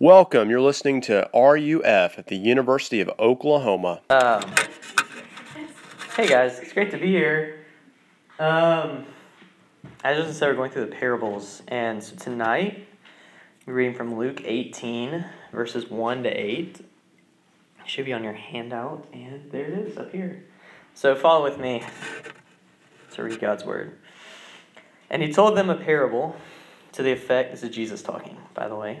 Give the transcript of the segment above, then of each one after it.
Welcome. You're listening to RUF at the University of Oklahoma. Um, hey guys, it's great to be here. Um, as I said, we're going through the parables, and so tonight we're reading from Luke 18, verses 1 to 8. It should be on your handout, and there it is up here. So follow with me to read God's word. And he told them a parable to the effect, this is Jesus talking, by the way.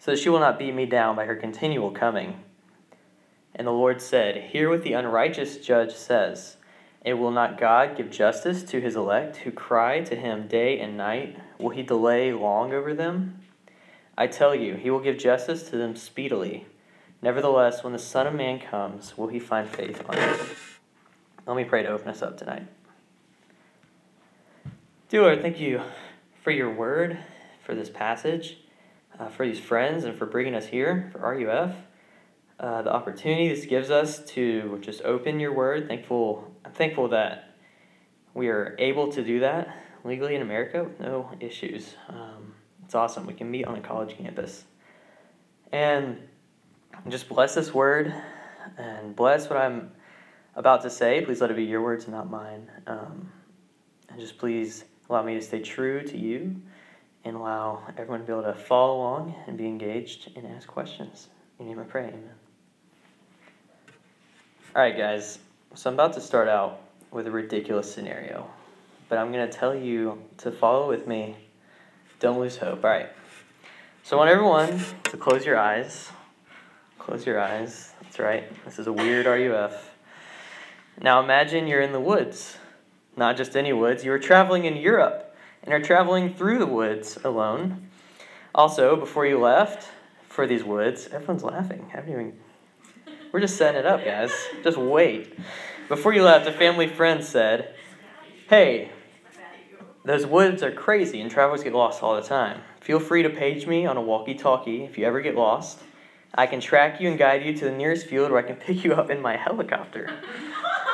so that she will not beat me down by her continual coming. And the Lord said, Hear what the unrighteous judge says. And will not God give justice to his elect who cry to him day and night? Will he delay long over them? I tell you, he will give justice to them speedily. Nevertheless, when the Son of Man comes, will he find faith on earth? Let me pray to open us up tonight. Dear Lord, thank you for your word, for this passage uh, for these friends and for bringing us here for RUF. Uh, the opportunity this gives us to just open your word. Thankful, I'm thankful that we are able to do that legally in America with no issues. Um, it's awesome. We can meet on a college campus. And just bless this word and bless what I'm about to say. Please let it be your words and not mine. Um, and just please allow me to stay true to you and allow everyone to be able to follow along and be engaged and ask questions. In your name I pray, amen. All right, guys. So I'm about to start out with a ridiculous scenario, but I'm going to tell you to follow with me. Don't lose hope. All right. So I want everyone to close your eyes. Close your eyes. That's right. This is a weird RUF. Now imagine you're in the woods. Not just any woods, you are traveling in Europe and are traveling through the woods alone. Also, before you left for these woods, everyone's laughing. Haven't even. We're just setting it up, guys. Just wait. Before you left, a family friend said, Hey, those woods are crazy and travelers get lost all the time. Feel free to page me on a walkie talkie if you ever get lost. I can track you and guide you to the nearest field where I can pick you up in my helicopter.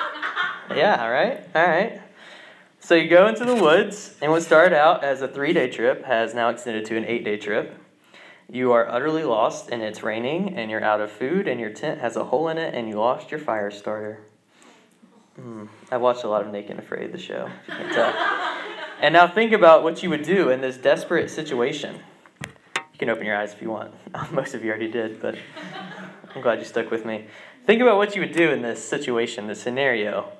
yeah, all right, all right. So you go into the woods, and what started out as a three day trip has now extended to an eight day trip. You are utterly lost, and it's raining, and you're out of food, and your tent has a hole in it, and you lost your fire starter. Mm, I've watched a lot of Naked and Afraid, the show, if you can't tell. and now think about what you would do in this desperate situation. You can open your eyes if you want. Most of you already did, but I'm glad you stuck with me. Think about what you would do in this situation, this scenario.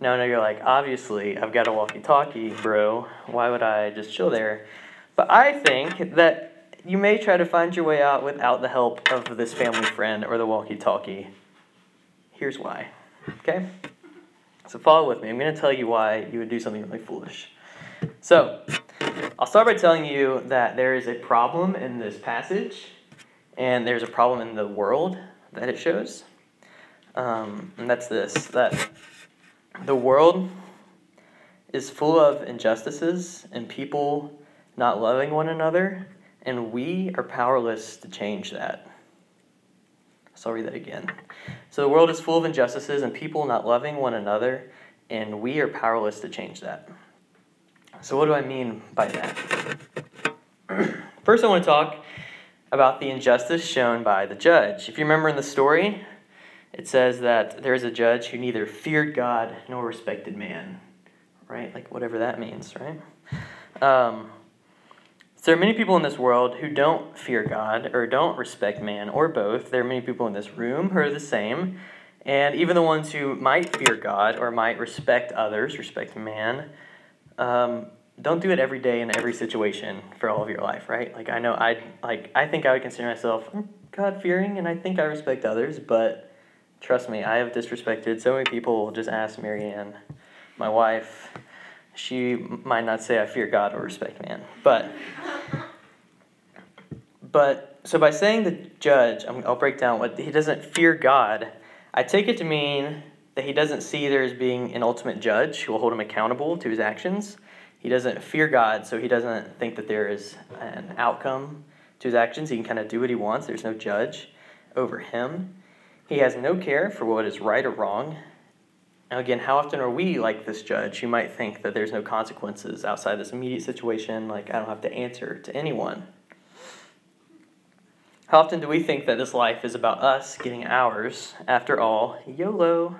No, no, you're like, obviously, I've got a walkie talkie, bro. Why would I just chill there? But I think that you may try to find your way out without the help of this family friend or the walkie talkie. Here's why. Okay? So follow with me. I'm going to tell you why you would do something really foolish. So, I'll start by telling you that there is a problem in this passage, and there's a problem in the world that it shows. Um, and that's this that the world is full of injustices and people not loving one another, and we are powerless to change that. So I'll read that again. So the world is full of injustices and people not loving one another, and we are powerless to change that. So, what do I mean by that? First, I want to talk about the injustice shown by the judge. If you remember in the story, it says that there is a judge who neither feared God nor respected man, right? Like whatever that means, right? Um, so there are many people in this world who don't fear God or don't respect man or both. There are many people in this room who are the same. And even the ones who might fear God or might respect others, respect man, um, don't do it every day in every situation for all of your life, right? Like I know I like I think I would consider myself God fearing and I think I respect others, but Trust me, I have disrespected so many people. Just ask Marianne, my wife. She might not say I fear God or respect man, but but so by saying the judge, i will break down what he doesn't fear God. I take it to mean that he doesn't see there as being an ultimate judge who will hold him accountable to his actions. He doesn't fear God, so he doesn't think that there is an outcome to his actions. He can kind of do what he wants. There's no judge over him. He has no care for what is right or wrong. Now, again, how often are we like this judge? You might think that there's no consequences outside this immediate situation, like I don't have to answer to anyone. How often do we think that this life is about us getting ours? After all, YOLO.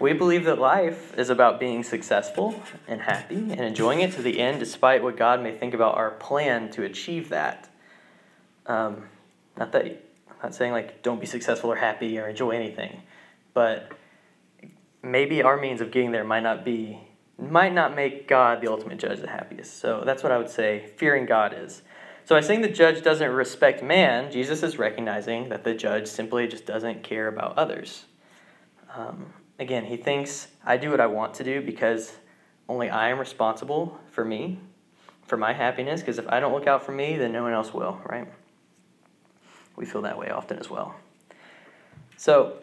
We believe that life is about being successful and happy and enjoying it to the end, despite what God may think about our plan to achieve that. Um, not that not saying like don't be successful or happy or enjoy anything, but maybe our means of getting there might not be might not make God the ultimate judge the happiest. So that's what I would say fearing God is. So I saying the judge doesn't respect man, Jesus is recognizing that the judge simply just doesn't care about others. Um, again, he thinks I do what I want to do because only I am responsible for me, for my happiness, because if I don't look out for me, then no one else will, right? We feel that way often as well. So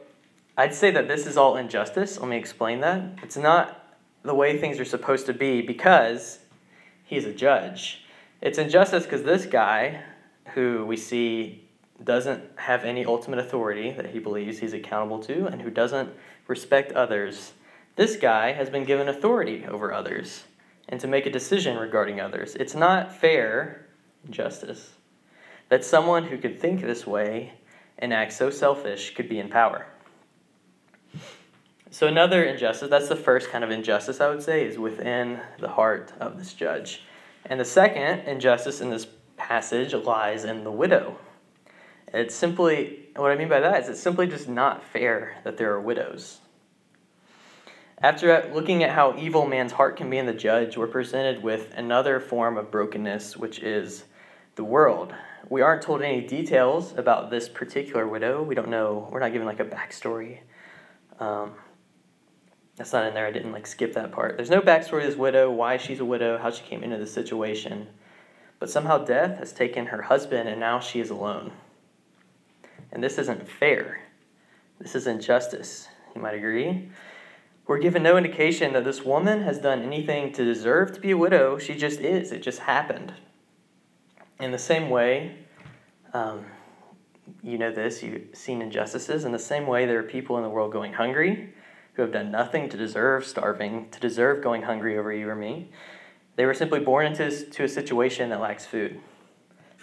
I'd say that this is all injustice. Let me explain that. It's not the way things are supposed to be because he's a judge. It's injustice because this guy, who we see doesn't have any ultimate authority that he believes he's accountable to and who doesn't respect others, this guy has been given authority over others and to make a decision regarding others. It's not fair justice that someone who could think this way and act so selfish could be in power. So, another injustice, that's the first kind of injustice I would say, is within the heart of this judge. And the second injustice in this passage lies in the widow. It's simply, what I mean by that is it's simply just not fair that there are widows. After looking at how evil man's heart can be in the judge, we're presented with another form of brokenness, which is the world. We aren't told any details about this particular widow. We don't know, we're not given like a backstory. Um, that's not in there. I didn't like skip that part. There's no backstory to this widow, why she's a widow, how she came into this situation. But somehow death has taken her husband and now she is alone. And this isn't fair. This is injustice. You might agree. We're given no indication that this woman has done anything to deserve to be a widow. She just is. It just happened. In the same way, um, you know this, you've seen injustices. In the same way, there are people in the world going hungry who have done nothing to deserve starving, to deserve going hungry over you or me. They were simply born into to a situation that lacks food.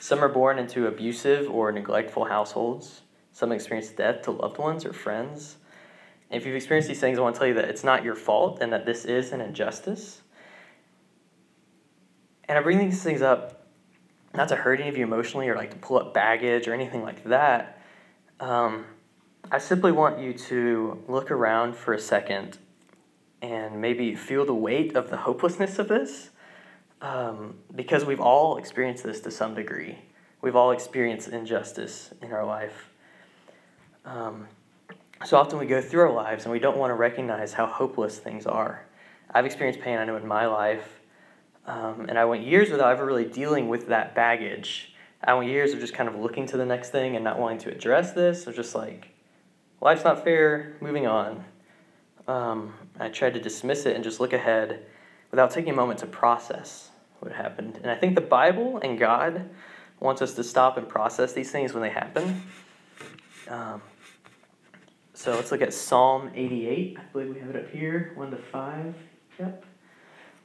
Some are born into abusive or neglectful households. Some experience death to loved ones or friends. If you've experienced these things, I want to tell you that it's not your fault and that this is an injustice. And I bring these things up not to hurt any of you emotionally or like to pull up baggage or anything like that. Um, I simply want you to look around for a second and maybe feel the weight of the hopelessness of this um, because we've all experienced this to some degree. We've all experienced injustice in our life. Um, so often we go through our lives and we don't want to recognize how hopeless things are. I've experienced pain, I know, in my life, um, and I went years without ever really dealing with that baggage. I went years of just kind of looking to the next thing and not wanting to address this, or just like, life's not fair, moving on. Um, I tried to dismiss it and just look ahead without taking a moment to process what happened. And I think the Bible and God wants us to stop and process these things when they happen. Um, so let's look at Psalm 88. I believe we have it up here, 1 to 5. Yep.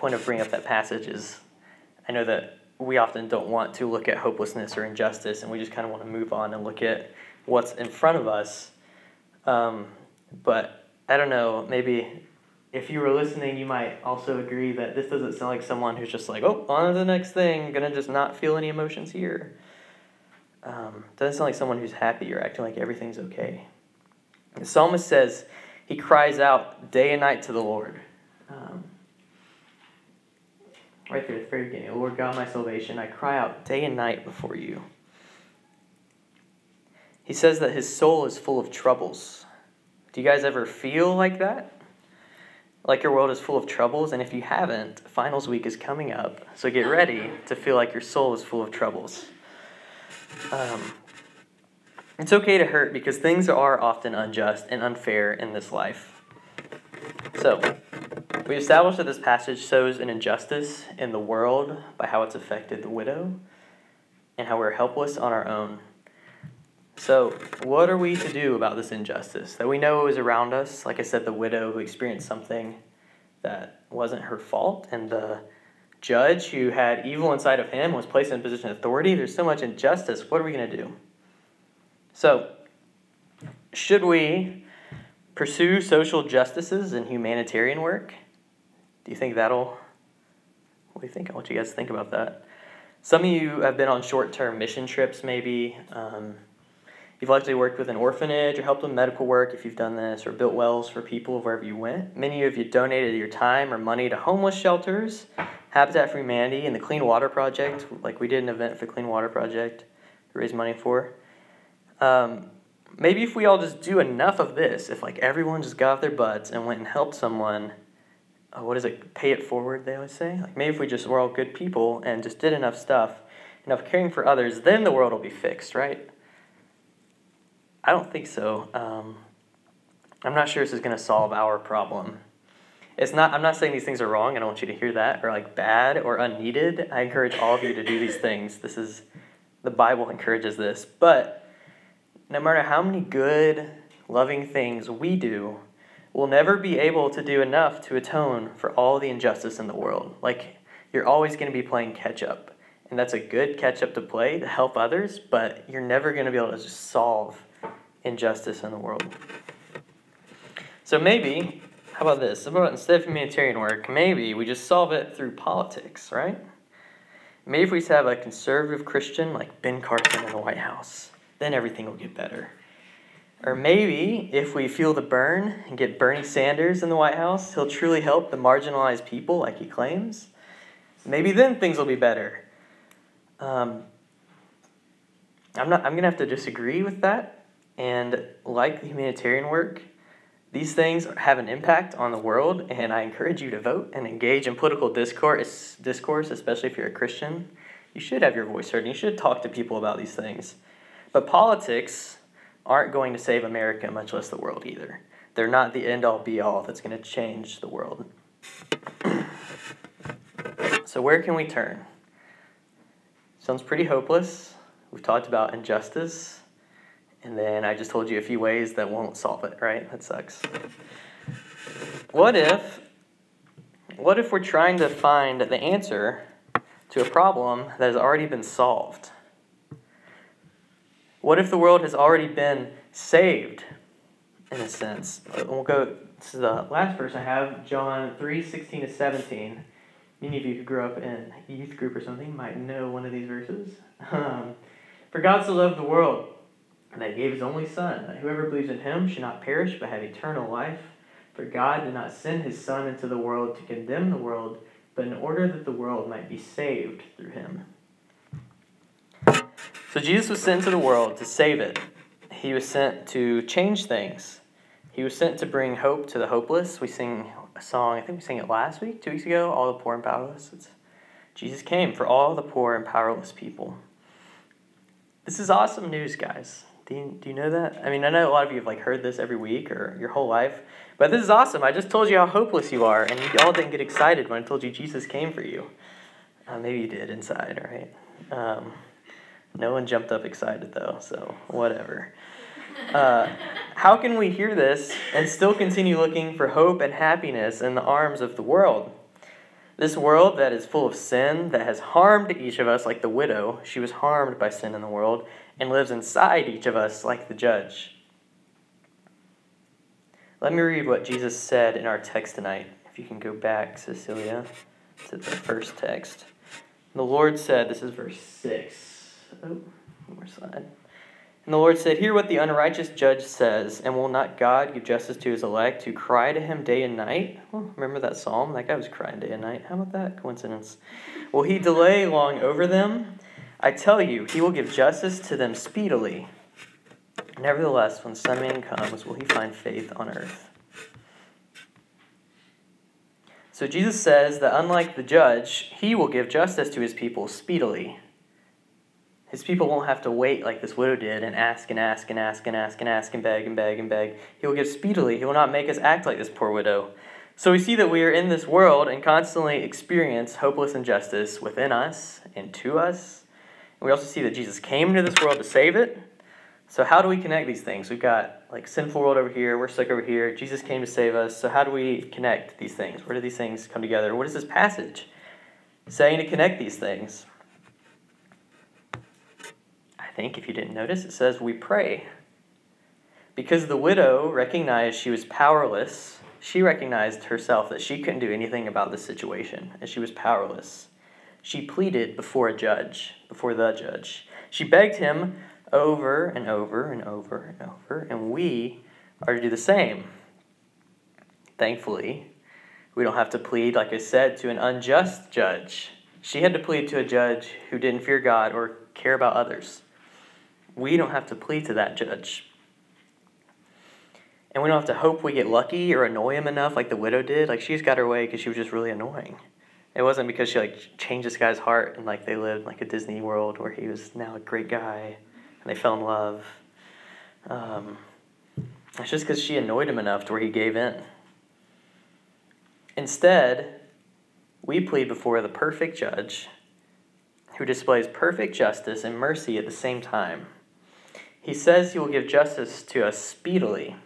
point of bringing up that passage is I know that we often don't want to look at hopelessness or injustice, and we just kind of want to move on and look at what's in front of us. Um, but I don't know, maybe if you were listening, you might also agree that this doesn't sound like someone who's just like, oh, on to the next thing, gonna just not feel any emotions here. Um, doesn't sound like someone who's happy or acting like everything's okay. The psalmist says he cries out day and night to the Lord. Um, right there at the very beginning, Lord God, my salvation, I cry out day and night before you. He says that his soul is full of troubles. Do you guys ever feel like that? Like your world is full of troubles? And if you haven't, finals week is coming up. So get ready to feel like your soul is full of troubles. Um, it's okay to hurt because things are often unjust and unfair in this life. So, we established that this passage shows an injustice in the world by how it's affected the widow and how we're helpless on our own. So, what are we to do about this injustice that we know is around us? Like I said, the widow who experienced something that wasn't her fault, and the judge who had evil inside of him was placed in a position of authority. There's so much injustice. What are we going to do? So, should we pursue social justices and humanitarian work? You think that'll. What do you think? I want you guys to think about that. Some of you have been on short term mission trips, maybe. Um, You've likely worked with an orphanage or helped with medical work if you've done this, or built wells for people wherever you went. Many of you donated your time or money to homeless shelters, Habitat for Humanity, and the Clean Water Project. Like we did an event for the Clean Water Project to raise money for. Um, maybe if we all just do enough of this, if like everyone just got off their butts and went and helped someone, uh, what is it? Pay it forward, they always say. Like maybe if we just were all good people and just did enough stuff, enough caring for others, then the world will be fixed, right? I don't think so. Um, I'm not sure this is going to solve our problem. It's not. I'm not saying these things are wrong. I don't want you to hear that or like bad or unneeded. I encourage all of you to do these things. This is the Bible encourages this. But no matter how many good, loving things we do, we'll never be able to do enough to atone for all the injustice in the world. Like you're always going to be playing catch up, and that's a good catch up to play to help others. But you're never going to be able to just solve injustice in the world. So maybe, how about this? How about instead of humanitarian work, maybe we just solve it through politics, right? Maybe if we have a conservative Christian like Ben Carson in the White House, then everything will get better. Or maybe if we feel the burn and get Bernie Sanders in the White House, he'll truly help the marginalized people like he claims. Maybe then things will be better. Um, I'm not. I'm gonna have to disagree with that and like the humanitarian work, these things have an impact on the world, and I encourage you to vote and engage in political discourse, discourse, especially if you're a Christian. You should have your voice heard, and you should talk to people about these things. But politics aren't going to save America, much less the world either. They're not the end all be all that's going to change the world. so, where can we turn? Sounds pretty hopeless. We've talked about injustice, and then I just told you a few ways that won't solve it, right? That sucks. What if what if we're trying to find the answer to a problem that has already been solved? What if the world has already been saved in a sense? We'll go to the last verse I have, John 3, 16 to 17. Many of you who grew up in youth group or something might know one of these verses. Um, For God so loved the world that he gave his only Son, that whoever believes in him should not perish but have eternal life. For God did not send his Son into the world to condemn the world, but in order that the world might be saved through him. So Jesus was sent to the world to save it. He was sent to change things. He was sent to bring hope to the hopeless. We sing a song, I think we sang it last week, two weeks ago, All the Poor and Powerless. It's, Jesus came for all the poor and powerless people. This is awesome news, guys. Do you, do you know that? I mean, I know a lot of you have like heard this every week or your whole life, but this is awesome. I just told you how hopeless you are, and you all didn't get excited when I told you Jesus came for you. Uh, maybe you did inside, right? Um, no one jumped up excited though, so whatever. Uh, how can we hear this and still continue looking for hope and happiness in the arms of the world? This world that is full of sin, that has harmed each of us, like the widow, she was harmed by sin in the world, and lives inside each of us like the judge. Let me read what Jesus said in our text tonight. If you can go back, Cecilia, to the first text. The Lord said, this is verse 6. Oh, more slide. And the Lord said, Hear what the unrighteous judge says, and will not God give justice to his elect who cry to him day and night? Well, remember that psalm? That guy was crying day and night. How about that coincidence? Will he delay long over them? I tell you, he will give justice to them speedily. Nevertheless, when of Man comes, will he find faith on earth? So Jesus says that unlike the judge, he will give justice to his people speedily. His people won't have to wait like this widow did and ask and ask and ask and ask and ask and beg and beg and beg. He will give speedily. He will not make us act like this poor widow. So we see that we are in this world and constantly experience hopeless injustice within us and to us. And we also see that Jesus came into this world to save it. So how do we connect these things? We've got like sinful world over here, we're sick over here. Jesus came to save us. So how do we connect these things? Where do these things come together? What is this passage saying to connect these things? Think, if you didn't notice, it says we pray. Because the widow recognized she was powerless, she recognized herself that she couldn't do anything about the situation, and she was powerless. She pleaded before a judge, before the judge. She begged him over and over and over and over, and we are to do the same. Thankfully, we don't have to plead, like I said, to an unjust judge. She had to plead to a judge who didn't fear God or care about others. We don't have to plead to that judge. And we don't have to hope we get lucky or annoy him enough like the widow did. Like she's got her way because she was just really annoying. It wasn't because she like changed this guy's heart and like they lived like a Disney world where he was now a great guy and they fell in love. Um, it's just because she annoyed him enough to where he gave in. Instead, we plead before the perfect judge who displays perfect justice and mercy at the same time. He says he will give justice to us speedily.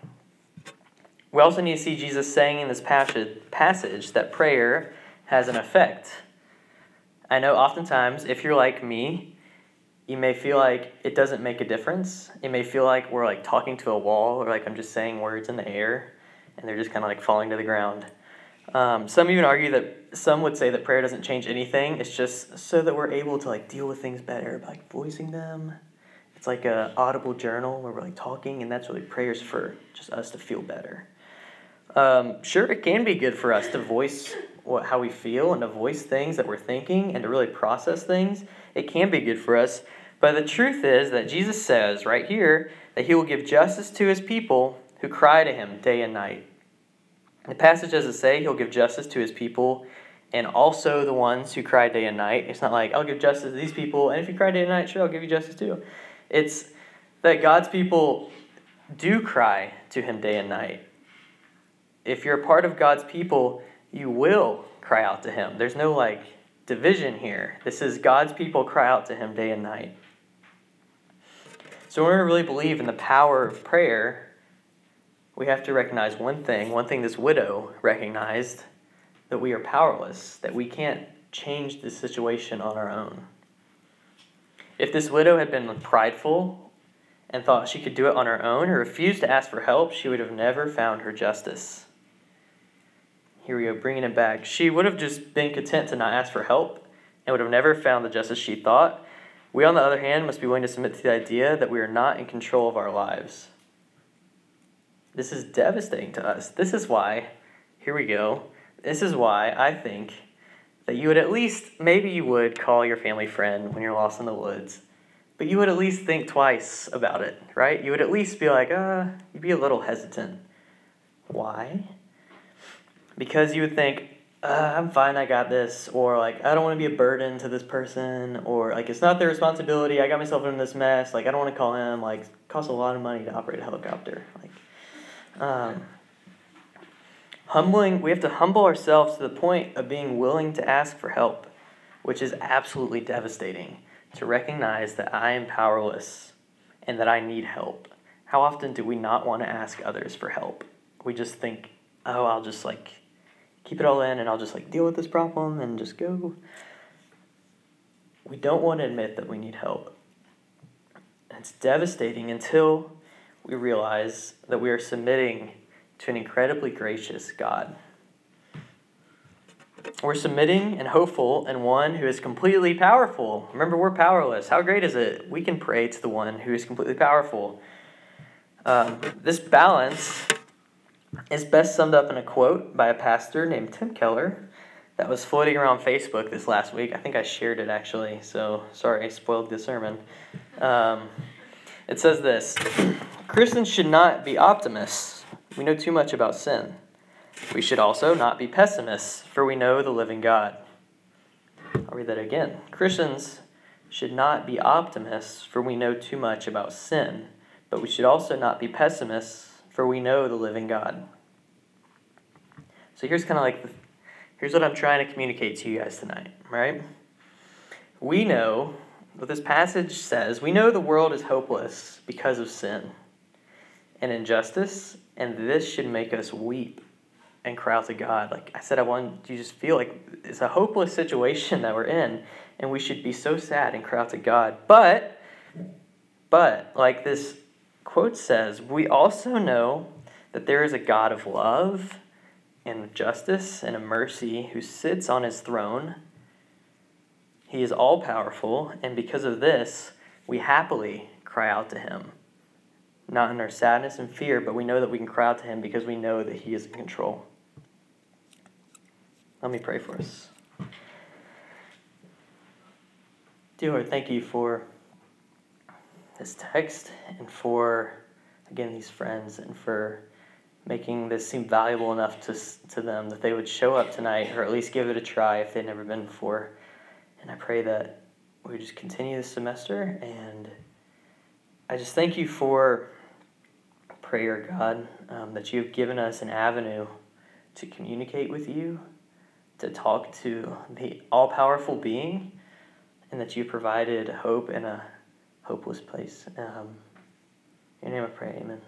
We also need to see Jesus saying in this passage that prayer has an effect. I know oftentimes, if you're like me, you may feel like it doesn't make a difference. It may feel like we're like talking to a wall or like I'm just saying words in the air and they're just kind of like falling to the ground. Um, some even argue that some would say that prayer doesn't change anything. It's just so that we're able to like deal with things better by like voicing them, it's like a audible journal where we're like talking, and that's really prayers for just us to feel better. Um, sure, it can be good for us to voice what, how we feel and to voice things that we're thinking and to really process things. It can be good for us. But the truth is that Jesus says right here that he will give justice to his people who cry to him day and night. The passage doesn't say he'll give justice to his people and also the ones who cry day and night. It's not like, I'll give justice to these people, and if you cry day and night, sure, I'll give you justice too. It's that God's people do cry to Him day and night. If you're a part of God's people, you will cry out to Him. There's no like division here. This is God's people cry out to Him day and night. So, in order to really believe in the power of prayer, we have to recognize one thing. One thing this widow recognized that we are powerless, that we can't change the situation on our own. If this widow had been prideful and thought she could do it on her own or refused to ask for help, she would have never found her justice. Here we go, bringing it back. She would have just been content to not ask for help and would have never found the justice she thought. We, on the other hand, must be willing to submit to the idea that we are not in control of our lives. This is devastating to us. This is why, here we go, this is why I think that you would at least, maybe you would call your family friend when you're lost in the woods, but you would at least think twice about it, right? You would at least be like, uh, you'd be a little hesitant. Why? Because you would think, uh, I'm fine, I got this, or like, I don't want to be a burden to this person, or like, it's not their responsibility, I got myself in this mess, like, I don't want to call him, like, costs a lot of money to operate a helicopter. Like, um, Humbling, we have to humble ourselves to the point of being willing to ask for help, which is absolutely devastating. To recognize that I am powerless and that I need help. How often do we not want to ask others for help? We just think, oh, I'll just like keep it all in and I'll just like deal with this problem and just go. We don't want to admit that we need help. It's devastating until we realize that we are submitting to an incredibly gracious God. We're submitting and hopeful in one who is completely powerful. Remember, we're powerless. How great is it? We can pray to the one who is completely powerful. Um, this balance is best summed up in a quote by a pastor named Tim Keller that was floating around Facebook this last week. I think I shared it actually, so sorry, I spoiled the sermon. Um, it says this Christians should not be optimists. We know too much about sin. We should also not be pessimists, for we know the living God. I'll read that again. Christians should not be optimists, for we know too much about sin. But we should also not be pessimists, for we know the living God. So here's kind of like the, here's what I'm trying to communicate to you guys tonight, right? We know what this passage says. We know the world is hopeless because of sin and injustice, and this should make us weep and cry out to God. Like I said, I want you just feel like it's a hopeless situation that we're in, and we should be so sad and cry out to God. But, but, like this quote says, we also know that there is a God of love and justice and a mercy who sits on his throne. He is all powerful, and because of this, we happily cry out to him. Not in our sadness and fear, but we know that we can cry out to him because we know that he is in control. Let me pray for us. Dear Lord, thank you for this text and for, again, these friends and for making this seem valuable enough to, to them that they would show up tonight or at least give it a try if they'd never been before. And I pray that we just continue this semester. And I just thank you for prayer, God, um, that you have given us an avenue to communicate with you, to talk to the all powerful being, and that you provided hope in a hopeless place. Um, in your name I pray, amen.